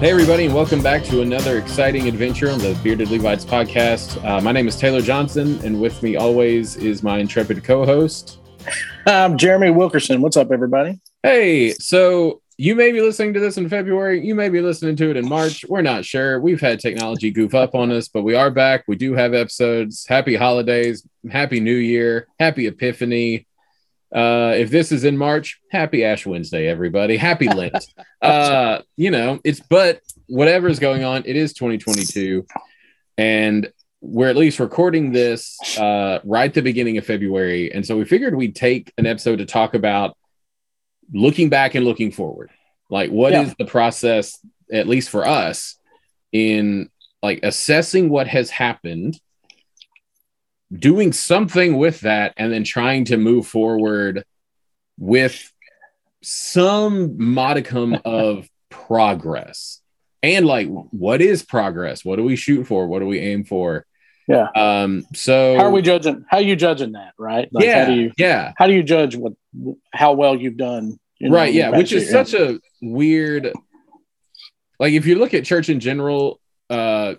Hey, everybody, and welcome back to another exciting adventure on the Bearded Levites podcast. Uh, my name is Taylor Johnson, and with me always is my intrepid co host. I'm Jeremy Wilkerson. What's up, everybody? Hey, so you may be listening to this in February. You may be listening to it in March. We're not sure. We've had technology goof up on us, but we are back. We do have episodes. Happy holidays. Happy New Year. Happy Epiphany. Uh, if this is in March, happy Ash Wednesday, everybody. Happy Lent. uh, you know, it's but whatever is going on, it is 2022, and we're at least recording this uh, right at the beginning of February, and so we figured we'd take an episode to talk about looking back and looking forward. Like, what Yeah. is the process, at least for us, in like assessing what has happened doing something with that and then trying to move forward with some modicum of progress and like what is progress what do we shoot for what do we aim for Yeah. um so How are we judging? How are you judging that? Right? Like, yeah How do you yeah how do you judge what how well you've done? you know, right yeah which is such a weird like if you look at church in general uh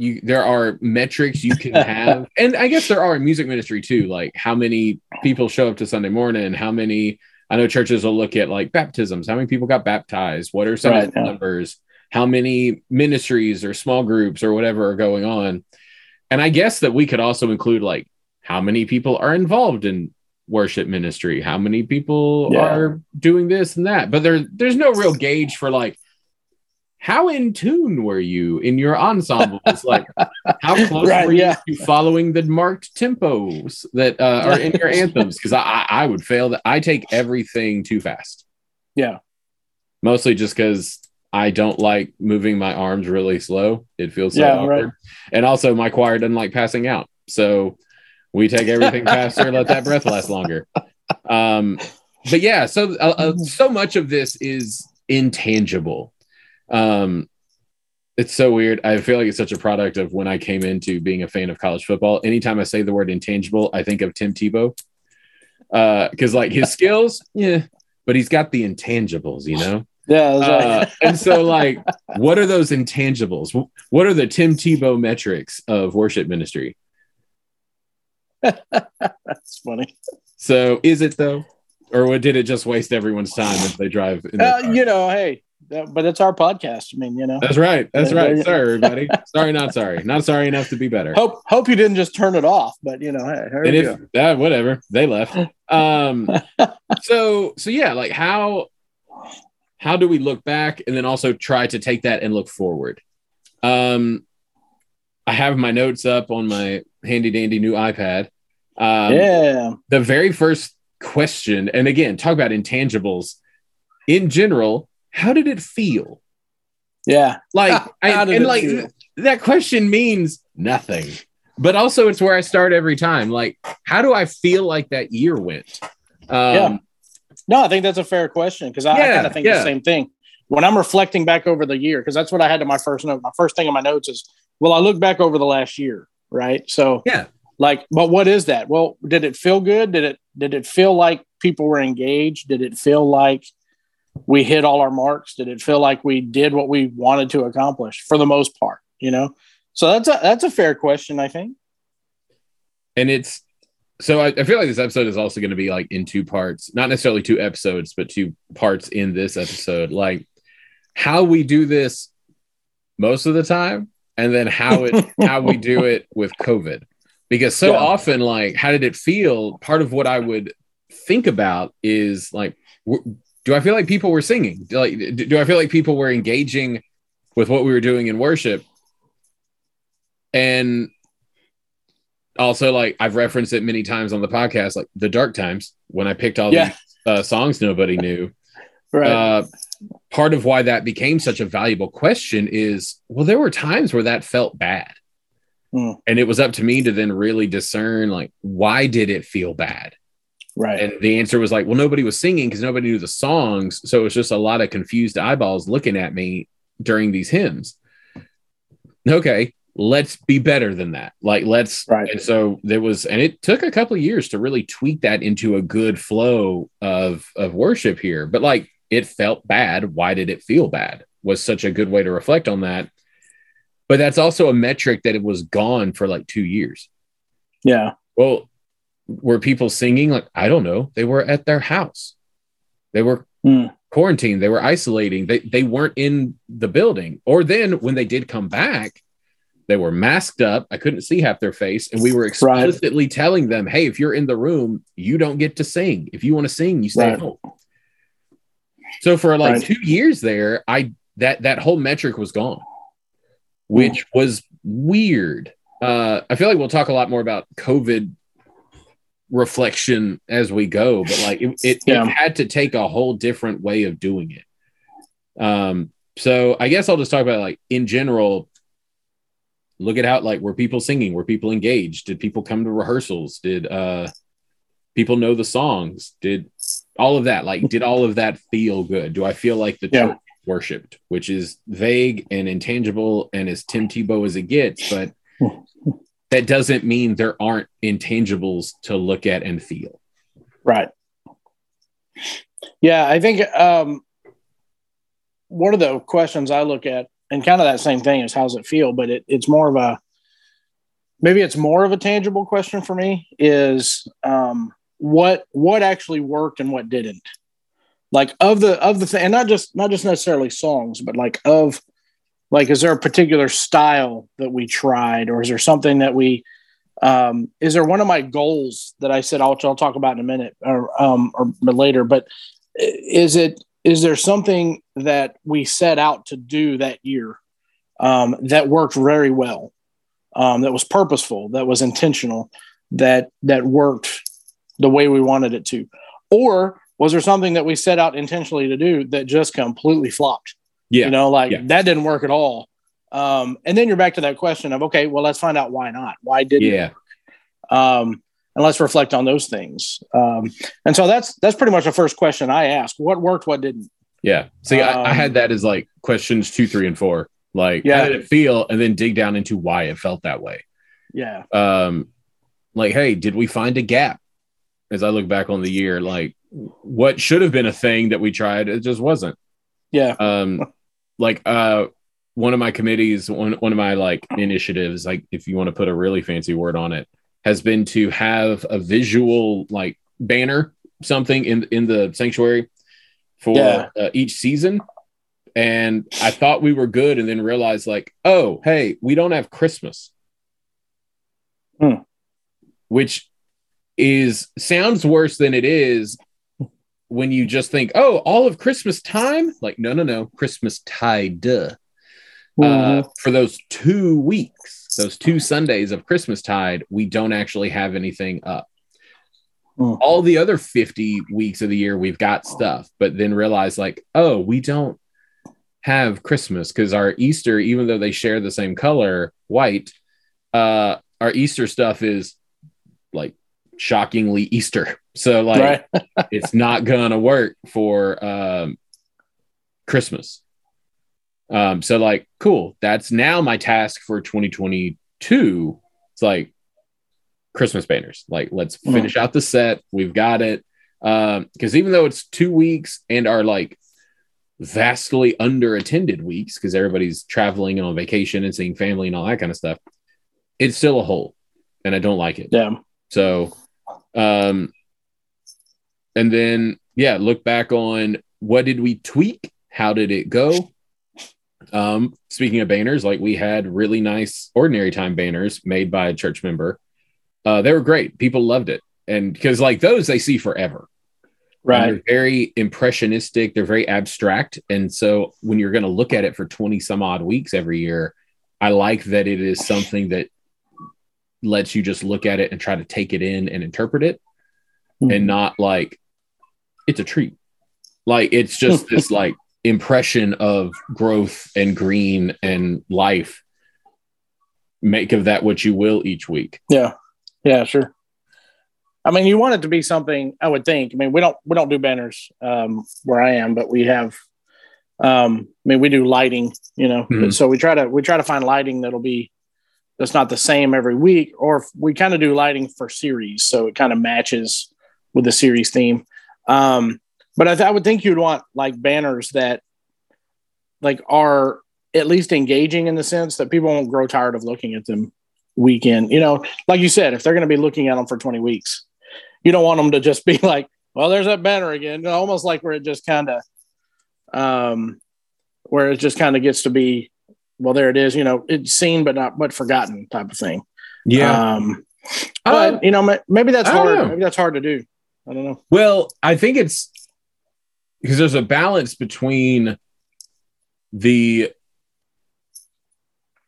you there are metrics you can have and i guess there are in music ministry too like how many people show up to sunday morning how many i know churches will look at like baptisms how many people got baptized what are some of Right, the yeah. numbers how many ministries or small groups or whatever are going on and i guess that we could also include like how many people are involved in worship ministry how many people Yeah. are doing this and that but there there's no real gauge for like how in tune were you in your ensembles like how close Right, were you yeah. to following the marked tempos that uh, are in your anthems because I, I I would fail that i take everything too fast Yeah. mostly just because I don't like moving my arms really slow. It feels so Yeah, awkward. right. And also, my choir doesn't like passing out. So we take everything faster, let that breath last longer. Um, but yeah, so uh, uh, so much of this is intangible. Um, it's so weird. I feel like it's such a product of when I came into being a fan of college football. Anytime I say the word intangible, I think of Tim Tebow. Uh because like his skills, yeah, but he's got the intangibles, you know. Yeah. right. Uh, and so, like, what are those intangibles? What are the Tim Tebow metrics of worship ministry? That's funny. So, is it though, or what, did it just waste everyone's time if they drive? Uh, you know, hey, that, but it's our podcast. I mean, you know. That's right. That's right. Sorry, everybody. sorry, not sorry. Not sorry enough to be better. Hope hope you didn't just turn it off, but you know, hey, and if uh, whatever they left um so so yeah like how how do we look back and then also try to take that and look forward um i have my notes up on my handy dandy new ipad um yeah. the very first question and again talk about intangibles in general how did it feel Yeah. like I, and like feel? that question means nothing but also it's where i start every time like how do i feel like that year went um Yeah. No, I think that's a fair question because I, I kind of think yeah. the same thing. When I'm reflecting back over the year, because that's what I had to my first note. My first thing in my notes is, well, I look back over the last year, right? So Yeah. like, but what is that? Well, did it feel good? Did it did it feel like people were engaged? Did it feel like we hit all our marks? Did it feel like we did what we wanted to accomplish for the most part? You know, so that's a that's a fair question, I think. and it's so I, I feel like this episode is also going to be like in two parts not necessarily two episodes but two parts in this episode like how we do this most of the time and then how it how we do it with covid because so Yeah. often like how did it feel part of what i would think about is like do i feel like people were singing do, like do i feel like people were engaging with what we were doing in worship and also like I've referenced it many times on the podcast, like the dark times when I picked all Yeah. these uh, songs nobody knew. Right. Uh, part of why that became such a valuable question is well, there were times where that felt bad. Hmm. And it was up to me to then really discern like why did it feel bad? Right. And the answer was like, well, nobody was singing because nobody knew the songs. So it was just a lot of confused eyeballs looking at me during these hymns. Okay, let's be better than that. Like, let's. Right. And so there was, and it took a couple of years to really tweak that into a good flow of of worship here. But like, it felt bad. Why did it feel bad? was such a good way to reflect on that. But that's also a metric that it was gone for like two years. Yeah. Well, were people singing? Like, I don't know. They were at their house. They were Mm. quarantined. They were isolating. They they weren't in the building. Or then when they did come back, they were masked up. I couldn't see half their face, and we were Right. explicitly telling them, "Hey, if you're in the room, you don't get to sing. If you want to sing, you stay Right. home." So for like Right. two years there, I that that whole metric was gone, which was weird. Uh, I feel like we'll talk a lot more about COVID reflection as we go, but like it, it, Yeah. it had to take a whole different way of doing it. Um, so I guess I'll just talk about like in general. Look at how like were people singing? Were people engaged? Did people come to rehearsals? Did uh people know the songs? Did all of that like did all of that feel good? Do I feel like the Yeah. church worshipped, which is vague and intangible and as Tim Tebow as it gets, but that doesn't mean there aren't intangibles to look at and feel. Right. Yeah, I think um, one of the questions I look at, and kind of that same thing is how's it feel, but it, it's more of a maybe it's more of a tangible question for me is um, what what actually worked and what didn't. Like of the of the thing, and not just not just necessarily songs, but like of like is there a particular style that we tried, or is there something that we um, is there one of my goals that I said I'll, I'll talk about in a minute or um, or later, but is it is there something that we set out to do that year um, that worked very well, um, that was purposeful, that was intentional, that that worked the way we wanted it to, or was there something that we set out intentionally to do that just completely flopped? Yeah. you know, like Yeah. that didn't work at all. Um, and then you're back to that question of okay, well, let's find out why not. Why didn't it Yeah. um, and let's reflect on those things. Um, and so that's that's pretty much the first question I ask: what worked, what didn't. Yeah. See, I, I Um, had that as like questions two, three, and four. Like, Yeah. how did it feel? And then dig down into why it felt that way. Yeah, Um, like, hey, did we find a gap? As I look back on the year, like what should have been a thing that we tried, it just wasn't. yeah, um like uh one of my committees one one of my like initiatives like if you want to put a really fancy word on it has been to have a visual like banner something in in the sanctuary for Yeah. uh, each season and i thought we were good and then realized like oh hey we don't have christmas Hmm. which is sounds worse than it is when you just think, oh, all of Christmas time? Like, no, no, no, Christmas tide. Uh, Mhm. for those two weeks, those two Sundays of Christmas tide, we don't actually have anything up. Hmm. All the other 50 weeks of the year, we've got stuff, but then realize, like, oh, we don't have Christmas because our Easter, even though they share the same color, white, uh, our Easter stuff is like shockingly Easter. So, like, right. it's not gonna work for um christmas. Um so like cool. That's now my task for 2022 it's like christmas banners. Like let's Mhm. finish out the set. We've got it. Um because even though it's two weeks and are like vastly under attended weeks because everybody's traveling and on vacation and seeing family and all that kind of stuff it's still a hole and i don't like it. Yeah, so, um, and then yeah, look back on what did we tweak? How did it go? Um, speaking of banners, like we had really nice ordinary time banners made by a church member. Uh, they were great. People loved it, and because like those they see forever. And right. They're very impressionistic. They're very abstract, and so when you're going to look at it for twenty some odd weeks every year, I like that it is something that lets you just look at it and try to take it in and interpret it Mhm. and not like it's a treat. Like it's just this like impression of growth and green and life. Make of that what you will each week. Yeah, yeah, sure. I mean, you want it to be something. I would think. I mean, we don't we don't do banners um, where I am, but we have. Um, I mean, we do lighting. You know, Mhm. so we try to we try to find lighting that'll be that's not the same every week, or we kind of do lighting for series, so it kind of matches with the series theme. Um, but I, th- I would think you'd want like banners that like are at least engaging in the sense that people won't grow tired of looking at them weekend. You know, like you said, if they're going to be looking at them for 20 weeks, you don't want them to just be like, well, there's that banner again. Almost like where it just kind of, um, where it just kind of gets to be, well, there it is. You know, it's seen but not but forgotten type of thing. Yeah. Um, but you know, maybe that's hard. know. Maybe that's hard to do. I don't know. Well, I think it's because there's a balance between the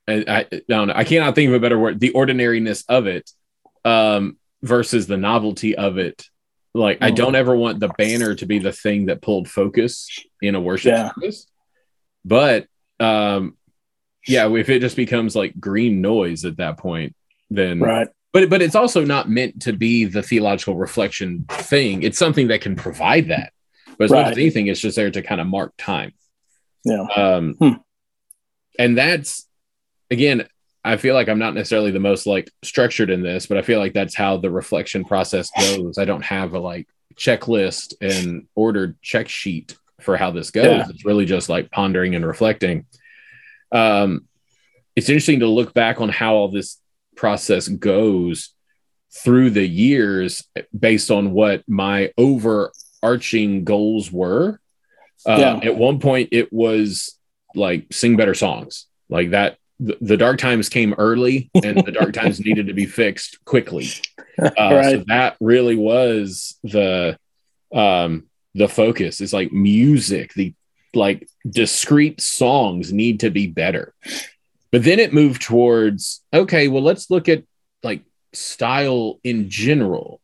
I, I, don't know. I cannot think of a better word. The ordinariness of it, um, versus the novelty of it. Like, I don't ever want the banner to be the thing that pulled focus in a worship Yeah. service. But, um, yeah, if it just becomes like green noise at that point, then Right. But but it's also not meant to be the theological reflection thing. It's something that can provide that. But as much as anything, it's just there to kind of mark time. Yeah. Um, Hmm. and that's again, I feel like I'm not necessarily the most like structured in this, but I feel like that's how the reflection process goes. I don't have a like checklist and ordered check sheet for how this goes. Yeah. It's really just like pondering and reflecting. Um, it's interesting to look back on how all this process goes through the years based on what my overarching goals were. Uh, Yeah. At one point, it was like sing better songs, like that. The, the dark times came early, and the dark times needed to be fixed quickly. Uh, So that really was the um, the focus. Is like music. The like discrete songs need to be better. But then it moved towards okay, well, let's look at like style in general.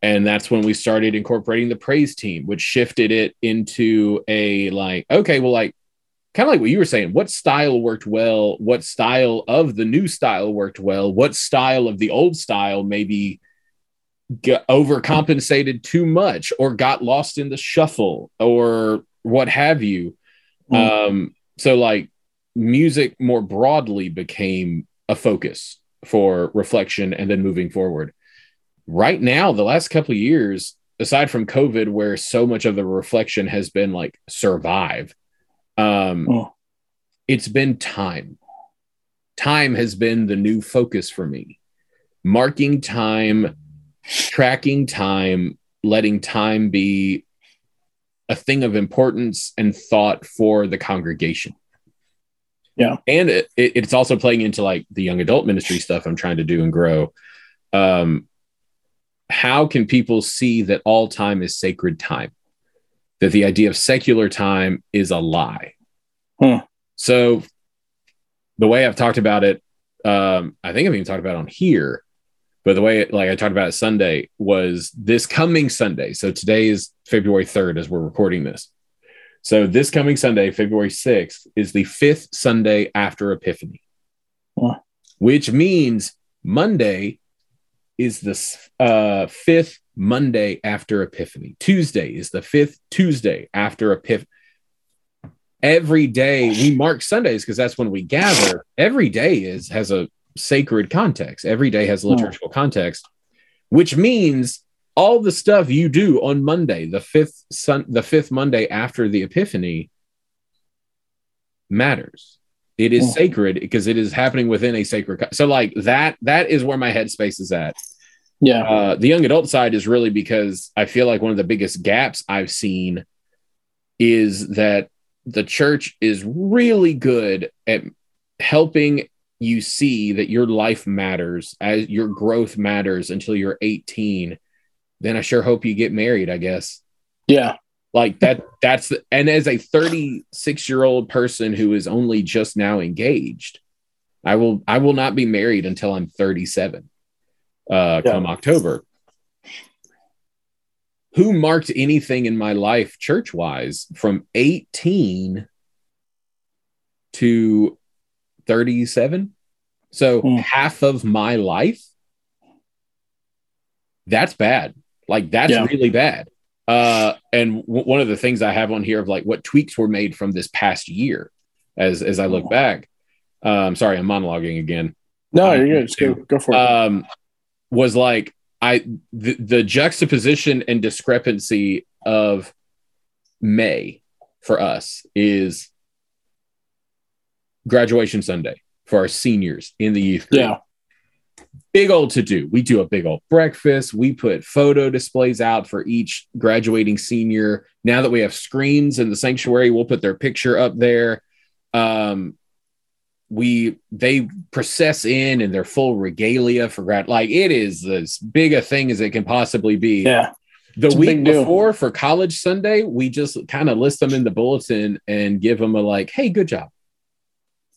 And that's when we started incorporating the praise team, which shifted it into a like, okay, well, like kind of like what you were saying, what style worked well, what style of the new style worked well, what style of the old style maybe got overcompensated too much or got lost in the shuffle or what have you. Mm. Um, so like music more broadly became a focus for reflection and then moving forward. Right now, the last couple of years, aside from COVID, where so much of the reflection has been like survive, um, Oh. it's been time. Time has been the new focus for me. Marking time, tracking time, letting time be a thing of importance and thought for the congregation. Yeah. And it, it- it's also playing into like the young adult ministry stuff I'm trying to do and grow. Um, how can people see that all time is sacred time? That the idea of secular time is a lie. Hmm. So, the way I've talked about it, um, I think I've even talked about it on here, but the way it, like I talked about it Sunday was this coming Sunday. So today is February 3rd as we're recording this. So this coming Sunday, February 6th, is the fifth Sunday after Epiphany, which means Monday is the uh, fifth Monday after Epiphany. Tuesday is the fifth Tuesday after Epiphany. Every day we mark Sundays because that's when we gather. Every day is has a sacred context. Every day has a liturgical context, which means all the stuff you do on Monday, the fifth sun, the fifth Monday after the Epiphany, matters. It is Hmm. sacred because it is happening within a sacred. co- So, like that, that is where my headspace is at. Yeah. Uh, the young adult side is really because I feel like one of the biggest gaps I've seen is that the church is really good at helping you see that your life matters as your growth matters until you're 18 then i sure hope you get married i guess Yeah. like that that's the, and as a 36 year old person who is only just now engaged i will i will not be married until i'm 37 uh Yeah. come october who marked anything in my life church wise from 18 to 37 so Mm. half of my life that's bad like that's Yeah. really bad uh and w- one of the things i have on here of like what tweaks were made from this past year as as i look Oh. back um sorry i'm monologuing again No, Um, you're good. Go, go for it. um was like i the, the juxtaposition and discrepancy of may for us is graduation Sunday for our seniors in the youth group. Yeah. Big old to do. We do a big old breakfast. We put photo displays out for each graduating senior. Now that we have screens in the sanctuary, we'll put their picture up there. Um, we they process in and their full regalia for grad. Like it is as big a thing as it can possibly be. Yeah. The week deal. before for college Sunday, we just kind of list them in the bulletin and give them a like, hey, good job.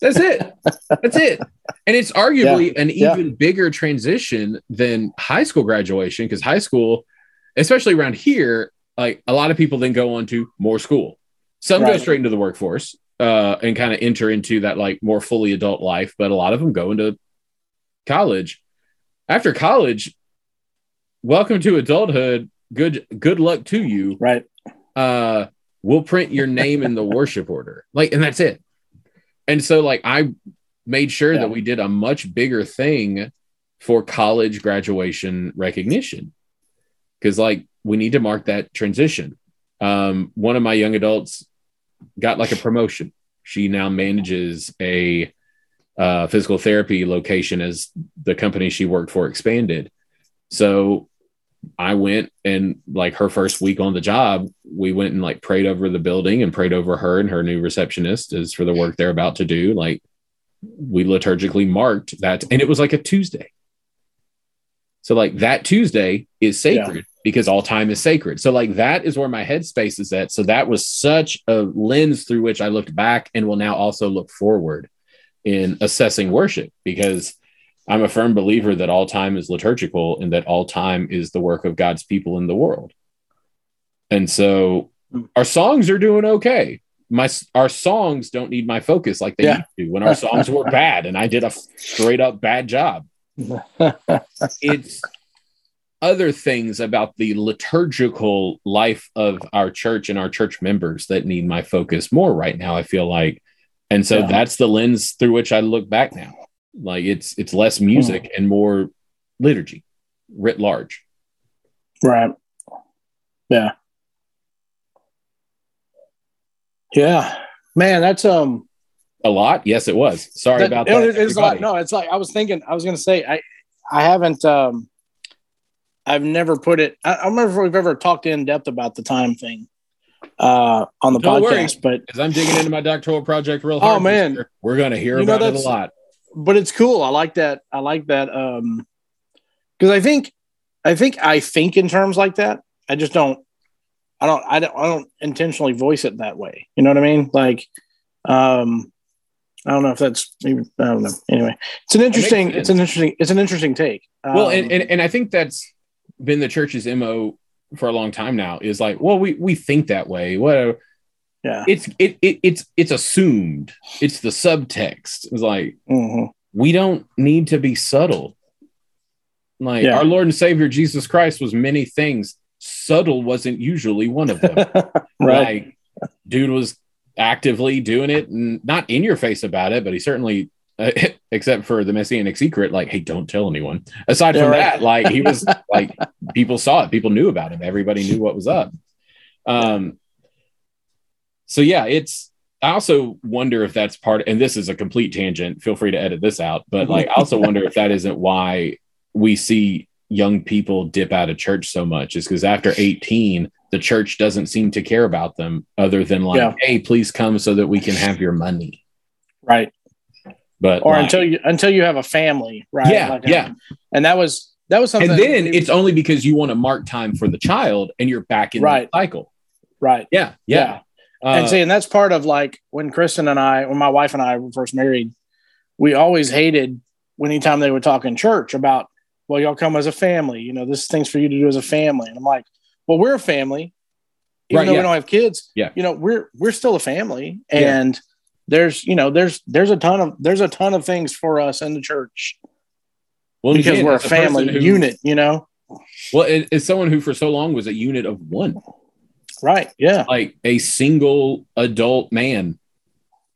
That's it. That's it. And it's arguably an Yeah. even bigger transition than high school graduation because high school, especially around here, like a lot of people then go on to more school. Some go straight into the workforce uh, and kind of enter into that like more fully adult life, but a lot of them go into college. After college, welcome to adulthood. Good good luck to you Right. uh we'll print your name in the worship order like and that's it and so like i made sure Yeah. that we did a much bigger thing for college graduation recognition. Because like we need to mark that transition. Um one of my young adults got like a promotion. She now manages a uh, physical therapy location as the company she worked for expanded. So I went and like her first week on the job, we went and like prayed over the building and prayed over her and her new receptionist as for the work they're about to do. Like we liturgically marked that, and it was like a Tuesday. So like that Tuesday is sacred because all time is sacred. So like that is where my headspace is at. So that was such a lens through which I looked back and will now also look forward in assessing worship because I'm a firm believer that all time is liturgical and that all time is the work of God's people in the world. And so our songs are doing okay. My our songs don't need my focus like they Yeah. used to when our songs were bad and I did a straight up bad job. It's other things about the liturgical life of our church and our church members that need my focus more right now, I feel like. And so Yeah. that's the lens through which I look back now. Like it's it's less music and more liturgy writ large. right. Yeah. Yeah. Man, that's um A lot? Yes, it was. Sorry that- about it- that. It's like no, it's like I was thinking. I was going to say I, I haven't. um I've never put it. I, I don't remember if we've ever talked in depth about the time thing uh on the Don't worry. podcast, but Because I'm digging into my doctoral project real Oh, hard. this man. We're gonna hear You about it a lot. But it's cool. I like that. I like that. Um, because I think, I think I think in terms like that. I just don't. I don't. I don't. I don't intentionally voice it that way. You know what I mean? Like, um, I don't know if that's. Maybe, I don't know. Anyway, it's an interesting. It's an interesting. It's an interesting take. Well, Um, and, and and I think that's been the church's mo for a long time now. Is like, well, we we think that way. Whatever. Yeah. It's it, it it's it's assumed. It's the subtext. It's like Mhm. we don't need to be subtle. Like Yeah. our Lord and Savior Jesus Christ was many things. Subtle wasn't usually one of them. right. Like, dude was actively doing it and not in your face about it, but he certainly, uh, except for the messianic secret, like, hey, don't tell anyone. Aside Yeah, from right. that, like, he was like, people saw it, people knew about him, everybody knew what was up. Um, so yeah, it's. I also wonder if that's part, and this is a complete tangent. Feel free to edit this out, but like, I also wonder if that isn't why we see young people dip out of church so much is because after 18 the church doesn't seem to care about them other than like Yeah. hey please come so that we can have your money right. but Or like- until you until you have a family, right? Yeah, Like, yeah. And that was that was something. and then it's only because you want to mark time for the child and you're back in Right. the cycle right. yeah yeah, Uh, and see, and that's part of like when Kristen and I, when my wife and I were first married, we always hated anytime they would talk in church about, well, y'all come as a family. You know, this is things for you to do as a family. And I'm like, well, we're a family, even Right, though yeah. we don't have kids. Yeah. you know, we're we're still a family, Yeah. and there's you know there's there's a ton of there's a ton of things for us in the church well because again, we're a family who- unit. You know, well it, it's someone who for so long was a unit of one right? Yeah, like a single adult man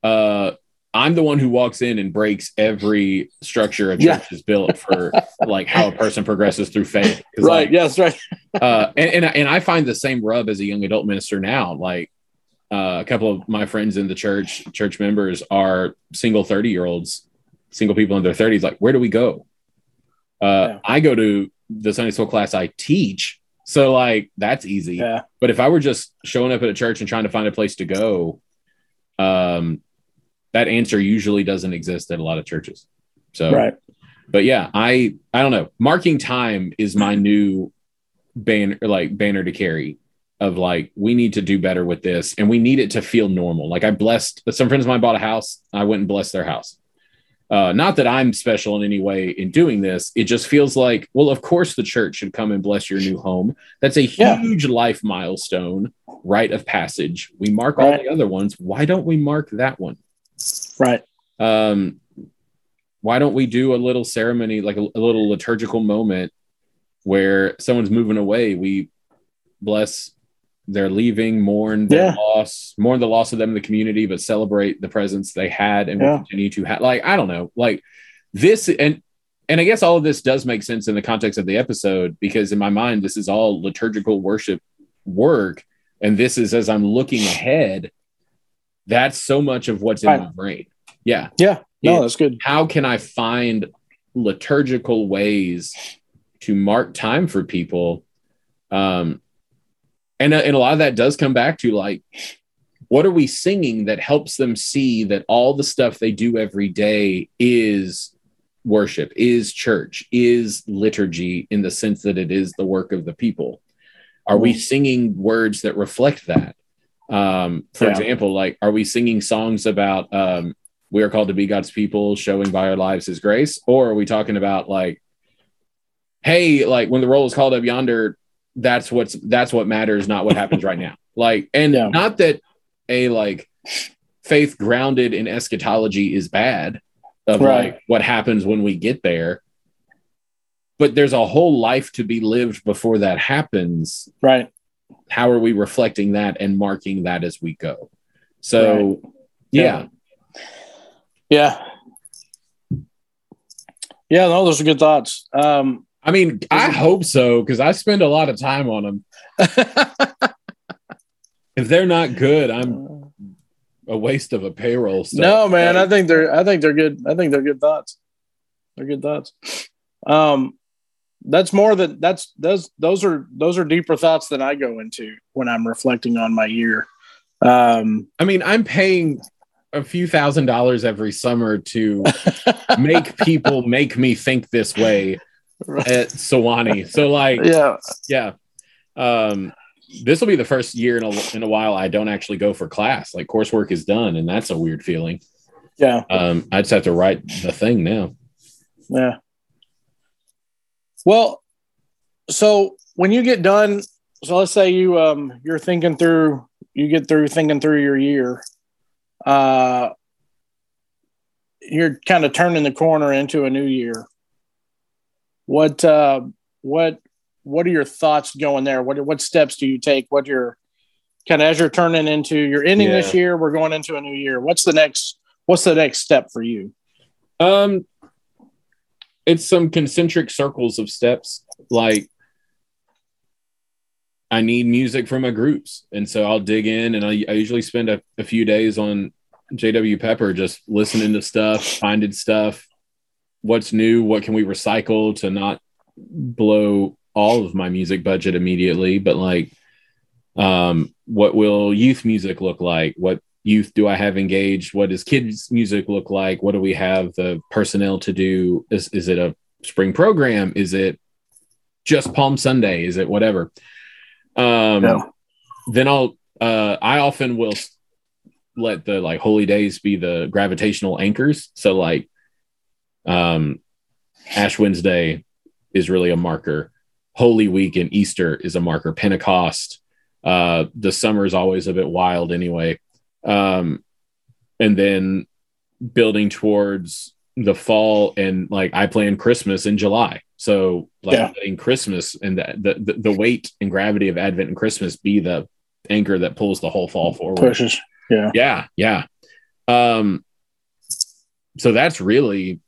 uh i'm the one who walks in and breaks every structure a church Yeah. is built for like how a person progresses through faith. right. like, yes, right. uh, and, and and I find the same rub as a young adult minister now. Like uh, a couple of my friends in the church, church members, are single 30 year olds, single people in their 30s. Like, where do we go? Uh, yeah. I go to the Sunday school class I teach. So, like, that's easy. Yeah. But if I were just showing up at a church and trying to find a place to go, um, that answer usually doesn't exist at a lot of churches. So, right. But yeah, I I don't know. Marking time is my new banner, like banner to carry of like we need to do better with this and we need it to feel normal like i blessed some friends of mine bought a house i went and blessed their house uh, not that i'm special in any way in doing this. It just feels like well of course the church should come and bless your new home. That's a huge yeah. life milestone rite of passage. We mark right. all the other ones. Why don't we mark that one? Right. Um why don't we do a little ceremony like a, a little liturgical moment where someone's moving away? We bless they're leaving, mourn their yeah. loss, mourn the loss of them in the community, but celebrate the presence they had and yeah. will continue to have. Like, I don't know, like this, and and I guess all of this does make sense in the context of the episode because in my mind, this is all liturgical worship work, and this is as I'm looking ahead. That's so much of what's in right. my brain. Yeah, yeah, no, that's good. How can I find liturgical ways to mark time for people? Um, and, uh, and a lot of that does come back to like what are we singing that helps them see that all the stuff they do every day is worship is church is liturgy in the sense that it is the work of the people? Are we singing words that reflect that? Um, for yeah. example like are we singing songs about um, we are called to be god's people showing by our lives his grace? Or are we talking about like hey like when the roll is called up yonder that's what's that's what matters, not what happens right now. Like, and yeah. not that a like faith grounded in eschatology is bad of right. like what happens when we get there. But there's a whole life to be lived before that happens. Right. How are we reflecting that and marking that as we go? So, right. yeah. Yeah. Yeah, no, those are good thoughts. Um, I mean, I hope so because I spend a lot of time on them. if they're not good, I'm a waste of a payroll. Stuff. No, man, I think they're I think they're good. I think they're good thoughts. They're good thoughts. Um, that's more than that's those those are those are deeper thoughts than I go into when I'm reflecting on my year. Um, I mean, I'm paying a few thousand dollars every summer to make people make me think this way right. at Sewanee. So like, yeah, yeah. Um, this will be the first year in a in a while I don't actually go for class. Like coursework is done, and that's a weird feeling. Yeah. Um, I just have to write the thing now. Yeah. Well, so when you get done, so let's say you um you're thinking through, you get through thinking through your year. Uh, you're kind of turning the corner into a new year. What uh, what what are your thoughts going there? What what steps do you take? What your kind of as you're turning into you're ending yeah. this year, we're going into a new year. What's the next what's the next step for you? Um it's some concentric circles of steps like I need music for my groups. And so I'll dig in and I, I usually spend a, a, few days on JW Pepper just listening to stuff, finding stuff, what's new, what can we recycle to not blow all of my music budget immediately, but like um, what will youth music look like? What youth do I have engaged? What does kids music look like? What do we have the personnel to do? Is is it a spring program? Is it just Palm Sunday? Is it whatever? Um, yeah. Then I'll uh, I often will let the like holy days be the gravitational anchors. So like um, Ash Wednesday is really a marker. Holy Week and Easter is a marker. Pentecost. Uh, the summer is always a bit wild anyway. Um, and then building towards the fall and like I plan Christmas in July. So like yeah. letting Christmas and the, the the weight and gravity of Advent and Christmas be the anchor that pulls the whole fall forward. Pushes. Yeah. Yeah. Yeah. Um so that's really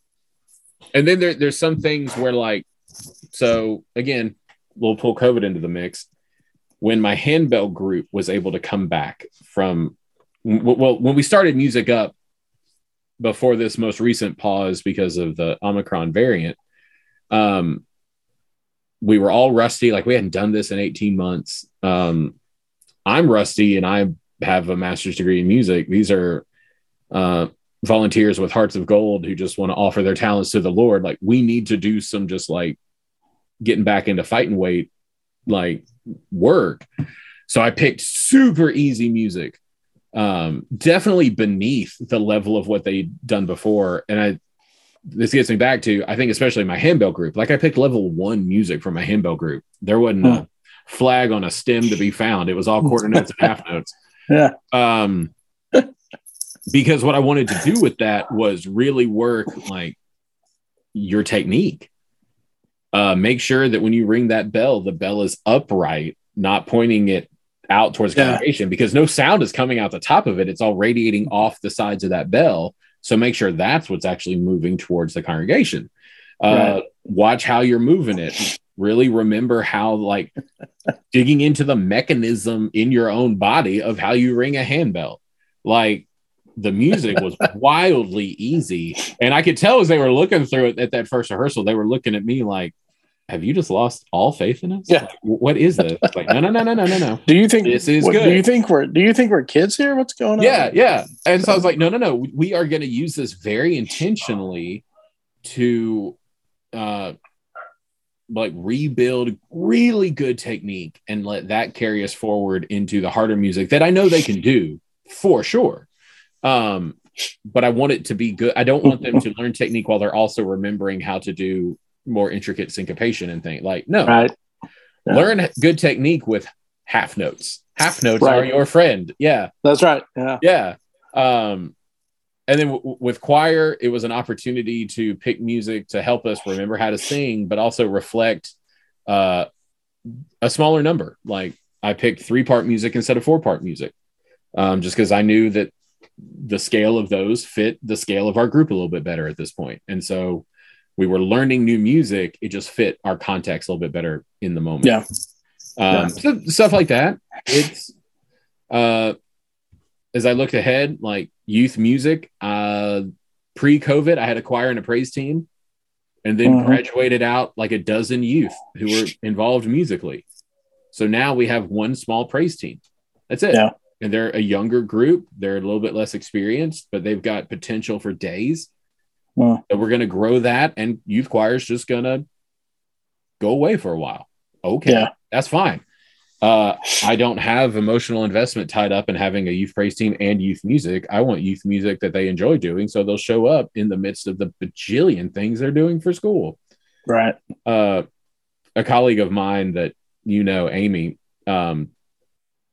and then there, there's some things where like so again we'll pull covid into the mix. When my handbell group was able to come back from well when we started music up before this most recent pause because of the omicron variant um we were all rusty. Like we hadn't done this in 18 months. Um i'm rusty and i have a master's degree in music. These are uh volunteers with hearts of gold who just want to offer their talents to the lord like we need to do some just like getting back into fighting weight like work. So I picked super easy music, um, definitely beneath the level of what they'd done before. And I, this gets me back to, I think, especially my handbell group. Like I picked level one music from my handbell group. There wasn't a hmm. flag on a stem to be found. It was all quarter notes and half notes. Yeah. Um, because what I wanted to do with that was really work like your technique uh, make sure that when you ring that bell, the bell is upright, not pointing it out towards the yeah. congregation because no sound is coming out the top of it. It's all radiating off the sides of that bell. So make sure that's what's actually moving towards the congregation. Uh, right. Watch how you're moving it. Really remember how, like, digging into the mechanism in your own body of how you ring a handbell. Like, the music was wildly easy. And I could tell as they were looking through it at that first rehearsal, they were looking at me like, have you just lost all faith in us? Yeah. Like, what is this? Like, no, no, no, no, no, no, no. Do you think this is what, good? Do you think we're do you think we're kids here? What's going on? Yeah, yeah. And so I was like, no, no, no. We are going to use this very intentionally to uh like rebuild really good technique and let that carry us forward into the harder music that I know they can do for sure. Um, but I want it to be good. I don't want them to learn technique while they're also remembering how to do more intricate syncopation and things. Like, no, right. Yeah. learn good technique with half notes. Half notes right. are your friend. Yeah, that's right. Yeah, yeah. Um, and then w- with choir, it was an opportunity to pick music to help us remember how to sing, but also reflect uh, a smaller number. Like I picked three part music instead of four part music, um, just because I knew that the scale of those fit the scale of our group a little bit better at this point. And so we were learning new music. It just fit our context a little bit better in the moment. Yeah. Um, yeah. So, stuff like that. It's, uh, as I looked ahead, like youth music, uh, pre COVID, I had a choir and a praise team and then mm-hmm. graduated out like a dozen youth who were involved musically. So now we have one small praise team. That's it. Yeah and they're a younger group. They're a little bit less experienced, but they've got potential for days. So we're going to grow that, and youth choir is just going to go away for a while. Okay, yeah. that's fine. Uh, I don't have emotional investment tied up in having a youth praise team and youth music. I want youth music that they enjoy doing, so they'll show up in the midst of the bajillion things they're doing for school. Right. Uh, a colleague of mine that you know, Amy, um,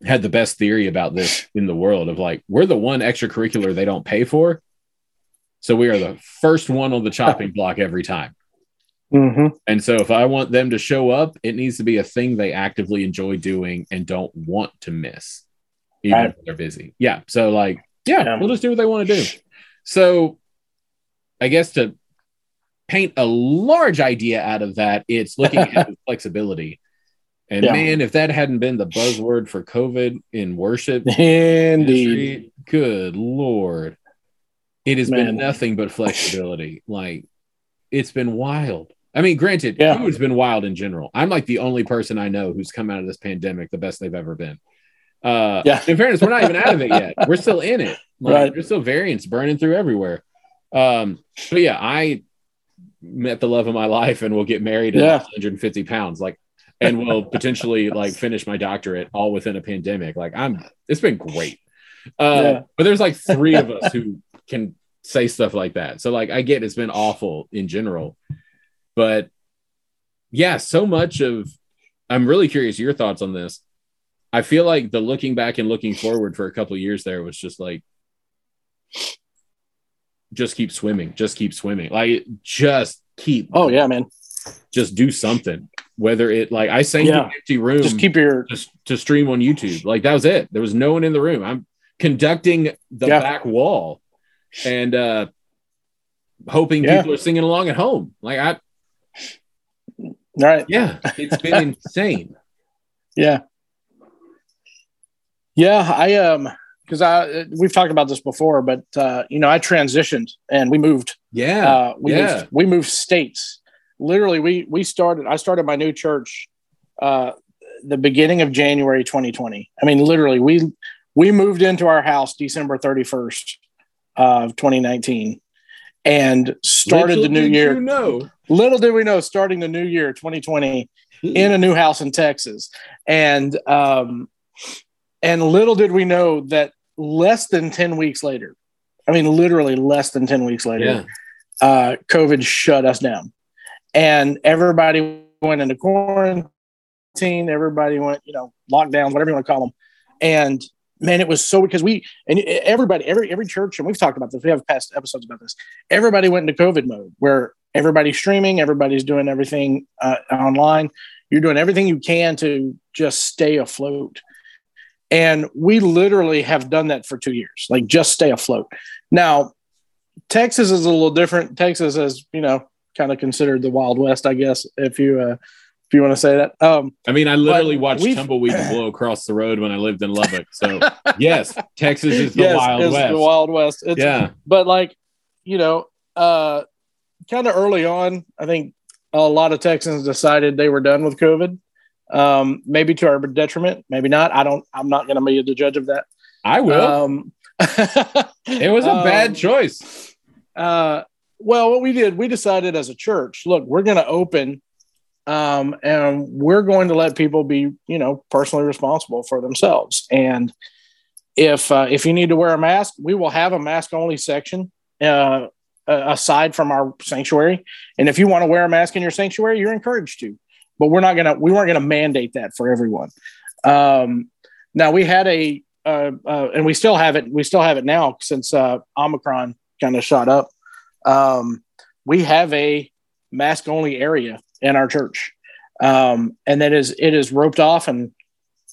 had the best theory about this in the world of like we're the one extracurricular they don't pay for. So we are the first one on the chopping block every time. Mm-hmm. and so if i want them to show up it needs to be a thing they actively enjoy doing and don't want to miss even right. if they're busy. Yeah. So like yeah, yeah. we'll just do what they want to do so i guess to paint a large idea out of that it's looking at flexibility and yeah. man, if that hadn't been the buzzword for COVID in worship, indeed, good lord, it has man. been nothing but flexibility. like it's been wild. I mean, granted, yeah. food's been wild in general. I'm like the only person I know who's come out of this pandemic the best they've ever been. Uh, yeah. In fairness, we're not even out of it yet. We're still in it. Like, right. There's still variants burning through everywhere. Um, but yeah, I met the love of my life and will get married at yeah. 150 pounds. Like and will potentially like finish my doctorate all within a pandemic. Like I'm, it's been great. Uh, yeah. But there's like three of us who can say stuff like that. So like I get it's been awful in general, but yeah, so much of. I'm really curious your thoughts on this. I feel like the looking back and looking forward for a couple years there was just like just keep swimming, just keep swimming. Like just keep Oh yeah, man. Just do something whether it like I sang yeah. empty room just keep your just to stream on YouTube. Like that was it. There was no one in the room. I'm conducting the yeah. back wall and uh hoping yeah. people are singing along at home. Like I right. Yeah, it's been insane. Yeah. Yeah, I um because I we've talked about this before, but uh, you know I transitioned and we moved. Yeah, Uh, we yeah. moved, we moved states. Literally, we we started. I started my new church uh, the beginning of January 2020. I mean, literally, we we moved into our house December 31st of 2019, and started Little the new year. You know, Little did we know, starting the new year 2020 in a new house in Texas, and um, and little did we know that less than 10 weeks later, I mean, literally less than 10 weeks later, yeah, uh, COVID shut us down, and everybody went into quarantine. Everybody went, you know, lockdowns, whatever you want to call them. And man, it was so because we and everybody, every every church, and we've talked about this. We have past episodes about this. Everybody went into COVID mode where everybody's streaming, everybody's doing everything uh, online. You're doing everything you can to just stay afloat. And we literally have done that for two years, like just stay afloat. Now, Texas is a little different. Texas is, you know, kind of considered the Wild West, I guess, if you uh, if you want to say that. Um, I mean, I literally watched we've- blow across the road when I lived in Lubbock. So yes, Texas is the yes, Wild it's West. the Wild West. It's, yeah, but like, you know, uh, kind of early on, I think a lot of Texans decided they were done with COVID. Um, maybe to our detriment, maybe not. I don't. I'm not going to be the judge of that. I will. Um, it was a um, bad choice. Uh, well, what we did, we decided as a church, look, we're going to open, um, and we're going to let people be, you know, personally responsible for themselves. And if uh, if you need to wear a mask, we will have a mask only section uh, aside from our sanctuary. And if you want to wear a mask in your sanctuary, you're encouraged to. But we're not gonna we weren't gonna mandate that for everyone. Um, now we had a uh, uh, and we still have it. We still have it now since uh, Omicron kind of shot up. Um, we have a mask only area in our church, um, and that is it is roped off, and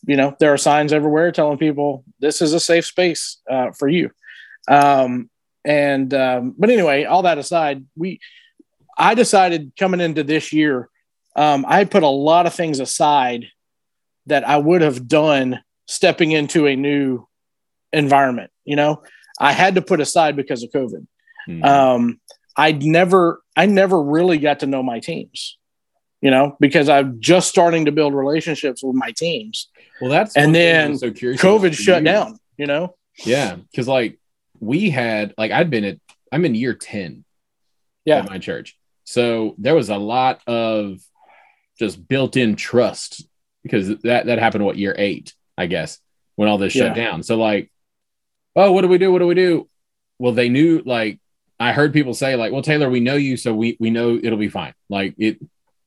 you know there are signs everywhere telling people this is a safe space uh, for you. Um, and um, but anyway, all that aside, we I decided coming into this year, um, I put a lot of things aside that I would have done stepping into a new environment. You know, I had to put aside because of COVID. Hmm. Um, I'd never, I never really got to know my teams. You know, because I'm just starting to build relationships with my teams. well, that's and then so curious. COVID shut you. down. You know, Yeah, because like we had like I'd been at I'm in year ten Yeah. at my church, so there was a lot of just built-in trust because that that happened what year eight I guess when all this shut down. So like, oh, what do we do? What do we do? Well, they knew like I heard people say like, well, Taylor, we know you, so we we know it'll be fine. Like it,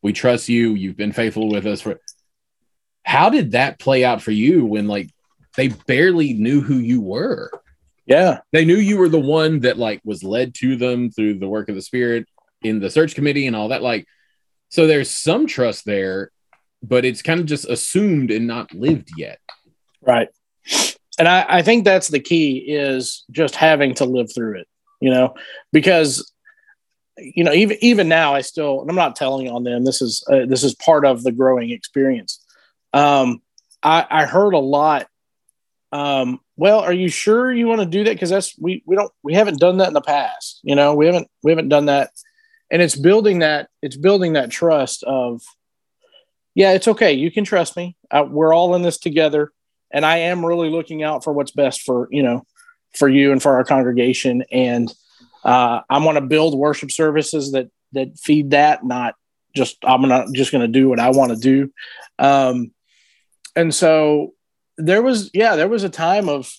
we trust you. You've been faithful with us for. How did that play out for you when like they barely knew who you were? yeah, they knew you were the one that like was led to them through the work of the spirit in the search committee and all that like so there's some trust there but it's kind of just assumed and not lived yet Right. And I, I think that's the key is just having to live through it, you know, because you know even even now I still and I'm not telling on them this is uh, this is part of the growing experience. Um I I heard a lot um well are you sure you want to do that because that's we we don't we haven't done that in the past, you know, we haven't we haven't done that and it's building that it's building that trust of yeah, it's okay. You can trust me. Uh, we're all in this together and I am really looking out for what's best for you know for you and for our congregation. And uh, I want to build worship services that that feed that, not just I'm not just going to do what I want to do. Um, and so there was yeah there was a time of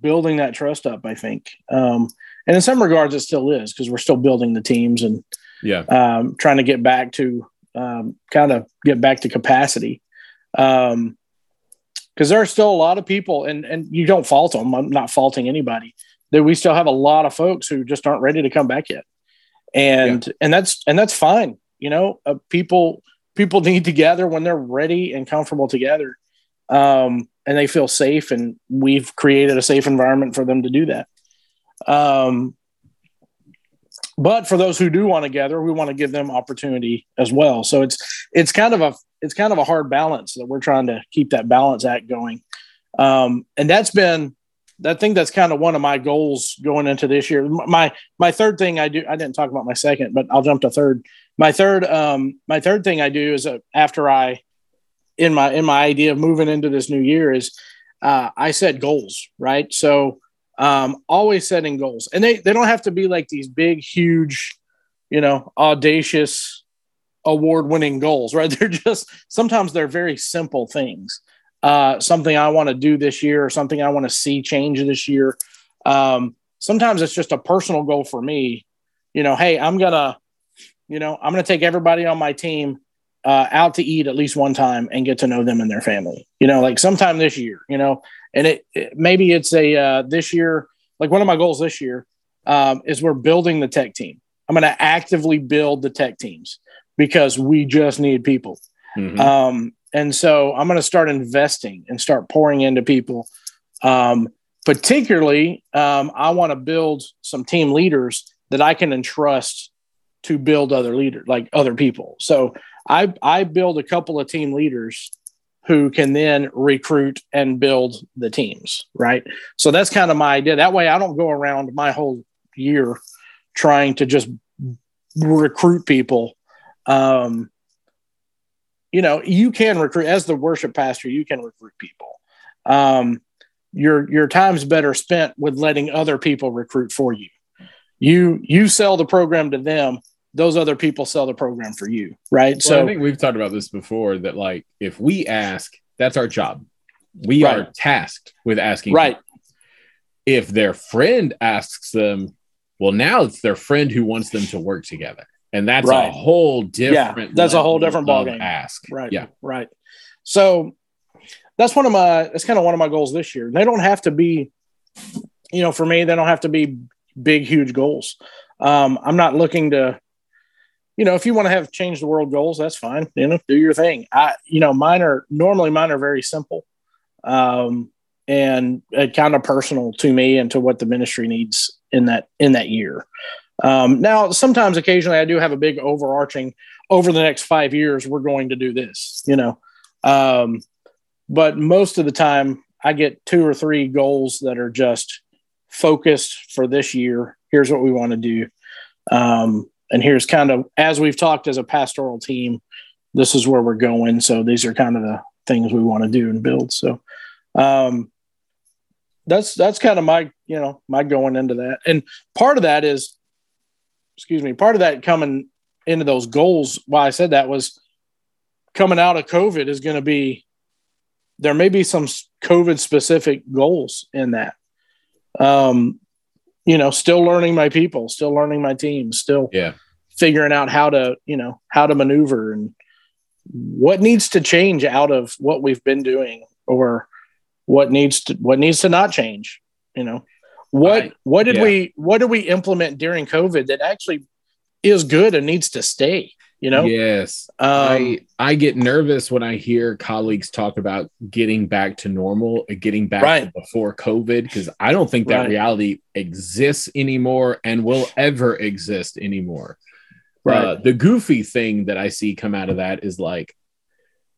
building that trust up. I think, um, and in some regards it still is because we're still building the teams and yeah um, trying to get back to um, kind of get back to capacity. Um, because there are still a lot of people, and and you don't fault them. I'm not faulting anybody. That we still have a lot of folks who just aren't ready to come back yet, and and that's and that's fine. You know, uh, people people need to gather when they're ready and comfortable together, um, and they feel safe. And we've created a safe environment for them to do that. Um, but for those who do want to gather, we want to give them opportunity as well. So it's it's kind of a it's kind of a hard balance that we're trying to keep that balance act going. Um, and that's been, I think that's kind of one of my goals going into this year. My my third thing I do, I didn't talk about my second, but I'll jump to third. My third, um, my third thing I do is uh, after I, in my in my idea of moving into this new year is, uh, I set goals, right? So um, always setting goals, and they they don't have to be like these big, huge, you know, audacious, award winning goals, right? They're just sometimes they're very simple things uh, something I want to do this year or something I want to see change this year. Um, sometimes it's just a personal goal for me. You know, hey, I'm gonna, you know, I'm gonna take everybody on my team uh, out to eat at least one time and get to know them and their family. You know, like sometime this year. You know, and it, it maybe it's a uh, this year. Like one of my goals this year um, is we're building the tech team. I'm going to actively build the tech teams because we just need people. Mm-hmm. Um, and so I'm going to start investing and start pouring into people. Um, particularly, um, I want to build some team leaders that I can entrust to build other leaders, like other people. So I I build a couple of team leaders who can then recruit and build the teams, right? So that's kind of my idea. That way, I don't go around my whole year trying to just recruit people. Um, you know, you can recruit as the worship pastor, you can recruit people. Um, your your time's better spent with letting other people recruit for you. You you sell the program to them, those other people sell the program for you, right? Well, so I think we've talked about this before that like if we ask, that's our job. We right. are tasked with asking. Right. People. If their friend asks them, well, now it's their friend who wants them to work together and that's right. a whole different. Yeah, that's a whole different ballgame. Ask right. Yeah, right. So that's one of my. That's kind of one of my goals this year. They don't have to be, you know, for me, they don't have to be big, huge goals. Um, I'm not looking to, you know, if you want to have change the world goals, that's fine. You know, do your thing. I, you know, mine are normally mine are very simple, um, and kind of personal to me and to what the ministry needs in that in that year. Um, now, sometimes, occasionally, I do have a big overarching. Over the next five years, we're going to do this, you know. Um, but most of the time, I get two or three goals that are just focused for this year. Here's what we want to do, um, and here's kind of as we've talked as a pastoral team. This is where we're going. So these are kind of the things we want to do and build. So um, that's that's kind of my you know my going into that, and part of that is excuse me, part of that coming into those goals, why I said that was coming out of COVID is going to be there may be some COVID specific goals in that. Um, you know, still learning my people, still learning my team, still yeah. figuring out how to, you know, how to maneuver and what needs to change out of what we've been doing or what needs to what needs to not change, you know. What I, what did yeah. we what did we implement during COVID that actually is good and needs to stay? You know. Yes. Um, I I get nervous when I hear colleagues talk about getting back to normal, getting back right. to before COVID, because I don't think that right. reality exists anymore and will ever exist anymore. Right. Uh, the goofy thing that I see come out of that is like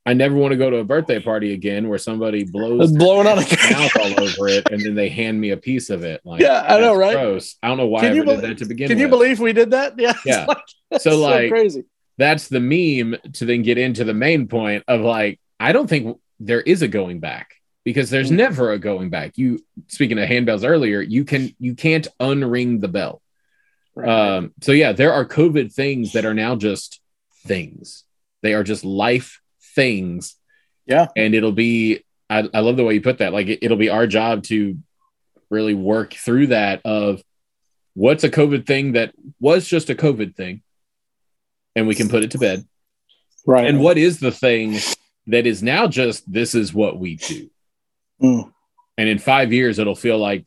I never want to go to a birthday party again where somebody blows blowing on a mouth all over it and then they hand me a piece of it. Like, yeah, I know, right? Gross. I don't know why can I ever be- did that to begin can with. Can you believe we did that? Yeah. Yeah. Like, so, like, crazy. That's the meme to then get into the main point of like, I don't think there is a going back because there's mm-hmm. never a going back. You speaking of handbells earlier, you can you can't unring the bell. Right. Um, so yeah, there are COVID things that are now just things. They are just life things. Yeah. And it'll be, I, I love the way you put that. Like it, it'll be our job to really work through that of what's a COVID thing that was just a COVID thing and we can put it to bed. Right. And what is the thing that is now just this is what we do. Mm. And in five years, it'll feel like,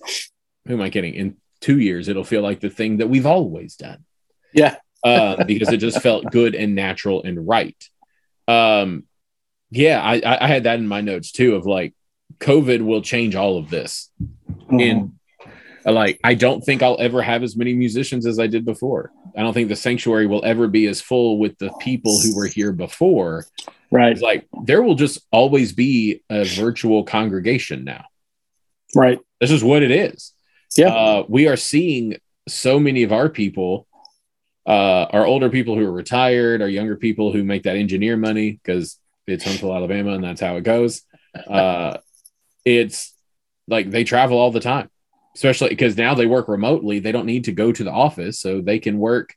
who am I kidding? In two years, it'll feel like the thing that we've always done. Yeah. uh, because it just felt good and natural and right. Um, yeah, I, I had that in my notes too of like COVID will change all of this. Mm-hmm. And like I don't think I'll ever have as many musicians as I did before. I don't think the sanctuary will ever be as full with the people who were here before. Right. It's like there will just always be a virtual congregation now. Right. This is what it is. Yeah. Uh, we are seeing so many of our people, uh, our older people who are retired, our younger people who make that engineer money because it's Huntsville, Alabama, and that's how it goes. Uh, it's like they travel all the time, especially because now they work remotely. They don't need to go to the office, so they can work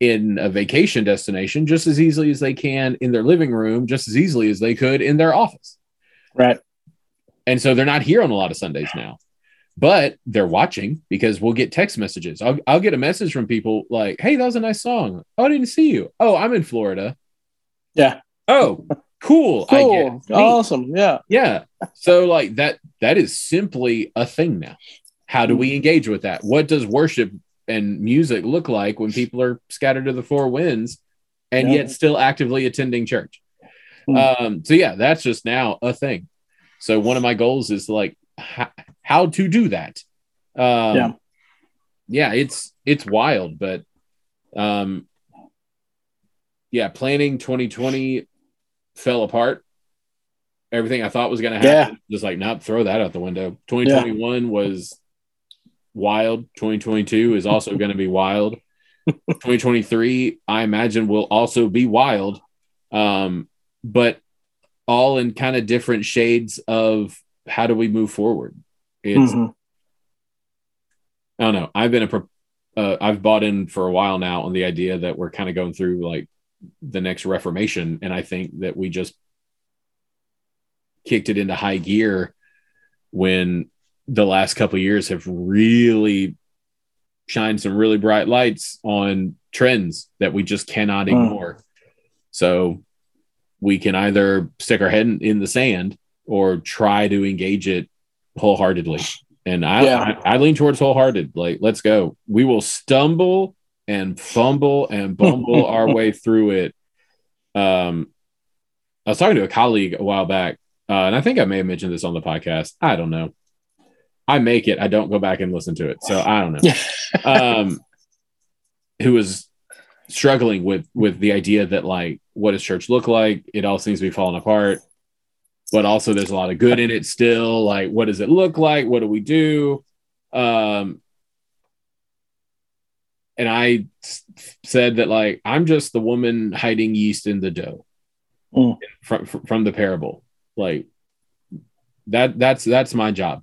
in a vacation destination just as easily as they can in their living room, just as easily as they could in their office. Right. And so they're not here on a lot of Sundays now, but they're watching because we'll get text messages. I'll, I'll get a message from people like, Hey, that was a nice song. Oh, I didn't see you. Oh, I'm in Florida. Yeah. Oh, cool. I Cool. Awesome. Yeah. Yeah. So like that, that is simply a thing now. How do we engage with that? What does worship and music look like when people are scattered to the four winds and Yeah. yet still actively attending church? Hmm. Um, so yeah, that's just now a thing. So one of my goals is like how, how to do that. Um, Yeah. yeah, it's it's wild, but um, yeah, planning 2020 fell apart. Everything I thought was going to happen, just like, not throw that out the window. 2021 was wild. 2022 is also going to be wild. 2023, I imagine, will also be wild. Um, but all in kind of different shades of how do we move forward? It's Mhm. I don't know. I've been a pro- uh, I've bought in for a while now on the idea that we're kind of going through like the next reformation, and I think that we just kicked it into high gear when the last couple of years have really shined some really bright lights on trends that we just cannot Mm. ignore. So we can either stick our head in, in the sand or try to engage it wholeheartedly. And I, Yeah. I, I lean towards wholehearted. Like, let's go. We will stumble and fumble and bumble our way through it. Um, I was talking to a colleague a while back, uh, and I think I may have mentioned this on the podcast. I don't know. I make it. I don't go back and listen to it, so I don't know. Um, who was struggling with with the idea that like, what does church look like? It all seems to be falling apart, but also there's a lot of good in it still. Like, what does it look like? What do we do? Um, and I said that like I'm just the woman hiding yeast in the dough Mm. from from the parable. Like that that's that's my job.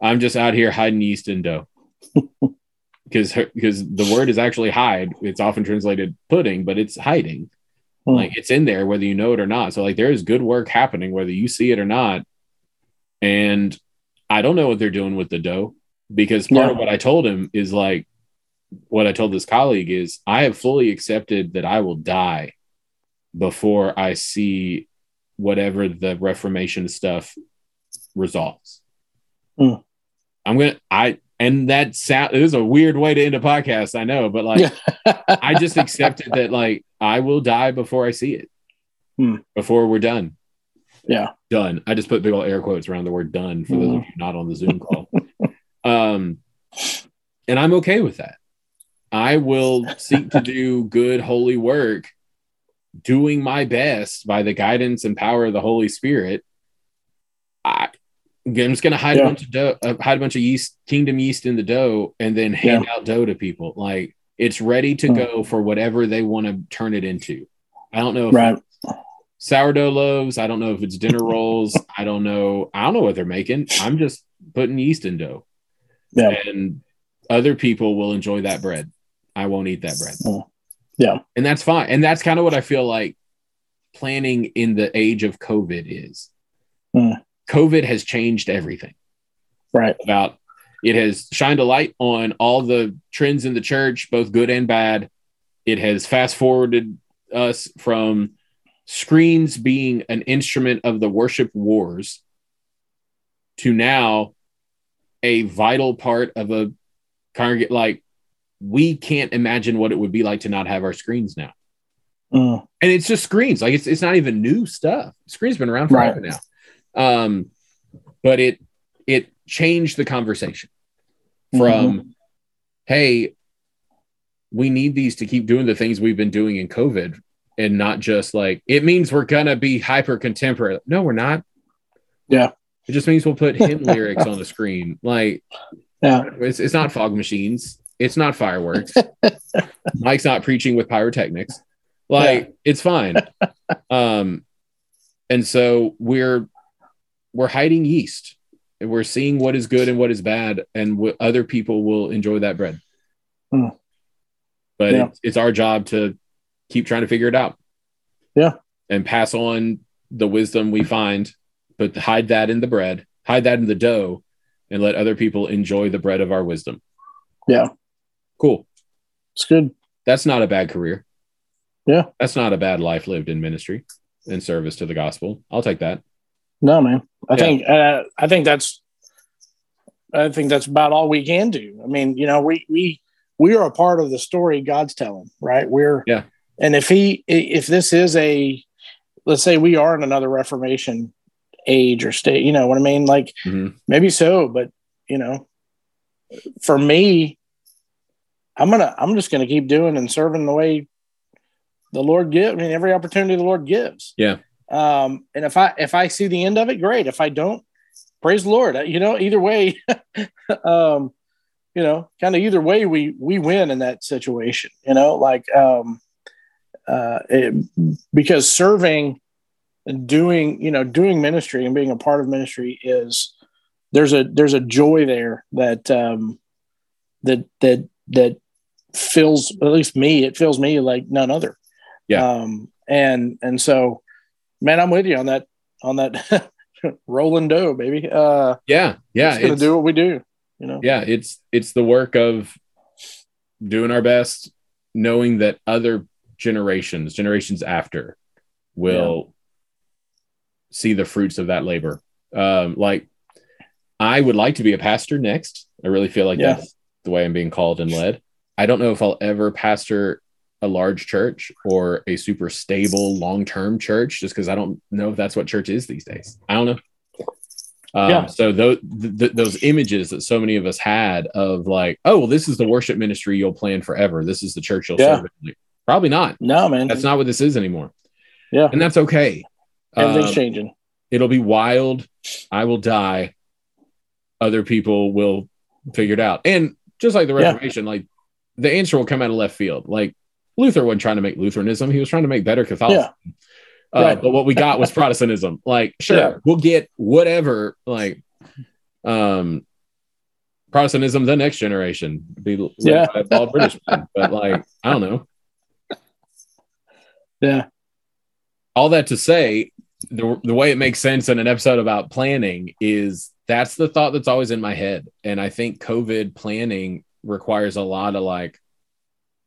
I'm just out here hiding yeast in dough. Because because the word is actually hide. It's often translated pudding, but it's hiding. Mm. Like it's in there whether you know it or not. So like there is good work happening whether you see it or not. And I don't know what they're doing with the dough because part Yeah. of what I told him is like what I told this colleague is I have fully accepted that I will die before I see whatever the Reformation stuff resolves. Hmm. I'm gonna I and that sound it is a weird way to end a podcast, I know, but like I just accepted that like I will die before I see it. Hmm. Before we're done. Yeah. Done. I just put big old air quotes around the word done for those of you not on the Zoom call. um and I'm okay with that. I will seek to do good holy work doing my best by the guidance and power of the Holy Spirit. I I'm just gonna hide Yeah. a bunch of dough, uh, hide a bunch of yeast, kingdom yeast in the dough, and then hand out dough to people. Like it's ready to Hmm. go for whatever they want to turn it into. I don't know if Right. sourdough loaves. I don't know if it's dinner rolls. I don't know. I don't know what they're making. I'm just putting yeast in dough, Yeah. and other people will enjoy that bread. I won't eat that bread. Mm. Yeah. and that's fine. And that's kind of what I feel like planning in the age of COVID is. Mm. COVID has changed everything Right. about it has shined a light on all the trends in the church both good and bad it has fast forwarded us from screens being an instrument of the worship wars to now a vital part of a congregate like we can't imagine what it would be like to not have our screens now Mm. and it's just screens like it's, it's not even new stuff screens been around forever now um but it it changed the conversation from hey we need these to keep doing the things we've been doing in COVID and not just like it means we're gonna be hyper contemporary. No, we're not. Yeah. It just means we'll put hymn lyrics on the screen. Like, Yeah. it's, it's not fog machines. It's not fireworks. Mike's not preaching with pyrotechnics. Like, it's fine. Um, and so we're we're hiding yeast, and we're seeing what is good and what is bad, and what other people will enjoy that bread. Hmm. But Yeah. it's, it's our job to keep trying to figure it out. Yeah. and pass on the wisdom we find, but hide that in the bread, hide that in the dough, and let other people enjoy the bread of our wisdom. Yeah. Cool. It's good. That's not a bad career. Yeah. That's not a bad life lived in ministry and service to the gospel. I'll take that. No, man. I Yeah. think uh, I think that's I think that's about all we can do. I mean, you know, we we we are a part of the story God's telling, right? We're Yeah. And if he if this is a let's say we are in another Reformation age or state, you know what I mean? Like Mhm. maybe so, but you know, for me, I'm gonna I'm just gonna keep doing and serving the way the Lord gives. I mean, every opportunity the Lord gives. Yeah. Um, and if I if I see the end of it, great. If I don't, praise the Lord. You know, either way, um, you know, kind of either way, we we win in that situation. You know, like um, uh, it, because serving and doing, you know, doing ministry and being a part of ministry is there's a there's a joy there that um, that that that fills at least me. It feels me like none other. Yeah. Um, and and so, man, I'm with you on that on that rolling dough, baby. Uh, Yeah. Yeah. just gonna it's- do what we do. You know. yeah it's it's the work of doing our best knowing that other generations generations after will see the fruits of that labor um like i would like to be a pastor next i really feel like Yeah. that's the way i'm being called and led i don't know if i'll ever pastor a large church or a super stable long-term church just because i don't know if that's what church is these days i don't know um, Yeah. So those th- those images that so many of us had of like, oh, well, this is the worship ministry you'll plan forever. This is the church you'll Yeah. serve. Like, Probably not. No, man. That's not what this is anymore, yeah. and that's okay. Everything's Um, changing. it'll be wild. I will die. Other people will figure it out. And just like the Yeah. Like the answer will come out of left field. Like Luther wasn't trying to make Lutheranism; he was trying to make better Catholicism. Uh, Right. But what we got was Protestantism. Like, sure, Yeah. we'll get whatever. Like, um, Protestantism, the next generation, be Yeah. all British men. But like, I don't know. Yeah. all that to say the, the way it makes sense in an episode about planning is that's the thought that's always in my head and i think covid planning requires a lot of like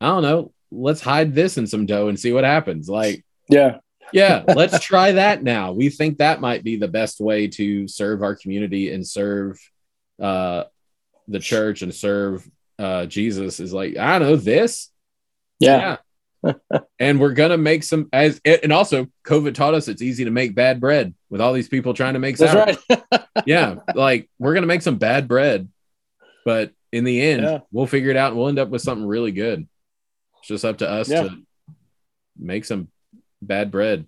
i don't know let's hide this in some dough and see what happens like Yeah. yeah let's try that now we think that might be the best way to serve our community and serve uh the church and serve uh jesus is like i don't know this Yeah. and we're gonna make some as and also COVID taught us it's easy to make bad bread with all these people trying to make That's right. Yeah, like we're gonna make some bad bread, but in the end, Yeah. we'll figure it out and we'll end up with something really good. It's just up to us Yeah. to make some bad bread.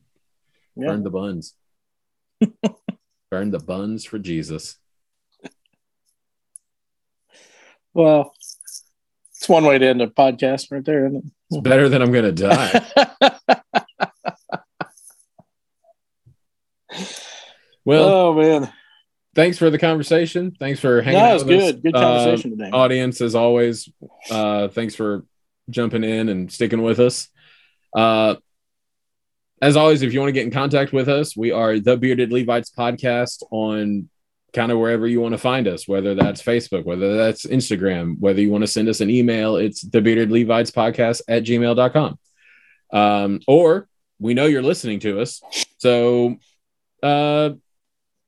Yeah. Burn the buns. Burn the buns for Jesus. well, it's one way to end a podcast right there, isn't It's better than I'm gonna die. Well, oh man, thanks for the conversation. Thanks for hanging no, out it was with us. good. Good Uh, conversation today. audience as always uh thanks for jumping in and sticking with us uh as always if you want to get in contact with us we are the bearded levites podcast on kind of wherever you want to find us whether that's facebook whether that's instagram whether you want to send us an email it's the bearded levites podcast at gmail.com um or we know you're listening to us so uh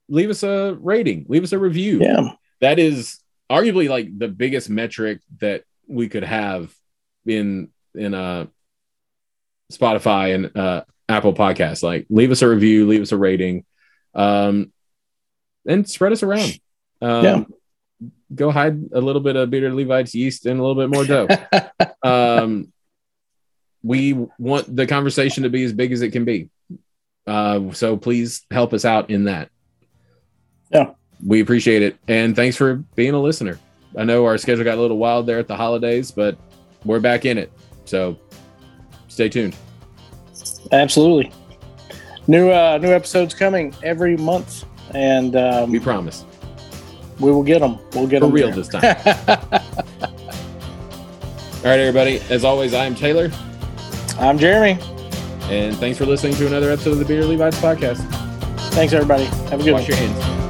leave us a rating leave us a review yeah, that is arguably like the biggest metric that we could have in in uh Spotify and uh Apple Podcasts. Like leave us a review, leave us a rating, um and spread us around. Um Yeah. go hide a little bit of Bearded Levites yeast and a little bit more dough. um, we want the conversation to be as big as it can be. Uh, so please help us out in that. Yeah. We appreciate it. And thanks for being a listener. I know our schedule got a little wild there at the holidays, but we're back in it. So stay tuned. Absolutely. New uh, new episodes coming every month, and um, We promise. we will get them. We'll get For them real this time. All right, everybody. As always, I am Taylor, I'm Jeremy. and thanks for listening to another episode of the Bearded Levites podcast. Thanks, everybody. Have a good Wash one. your hands.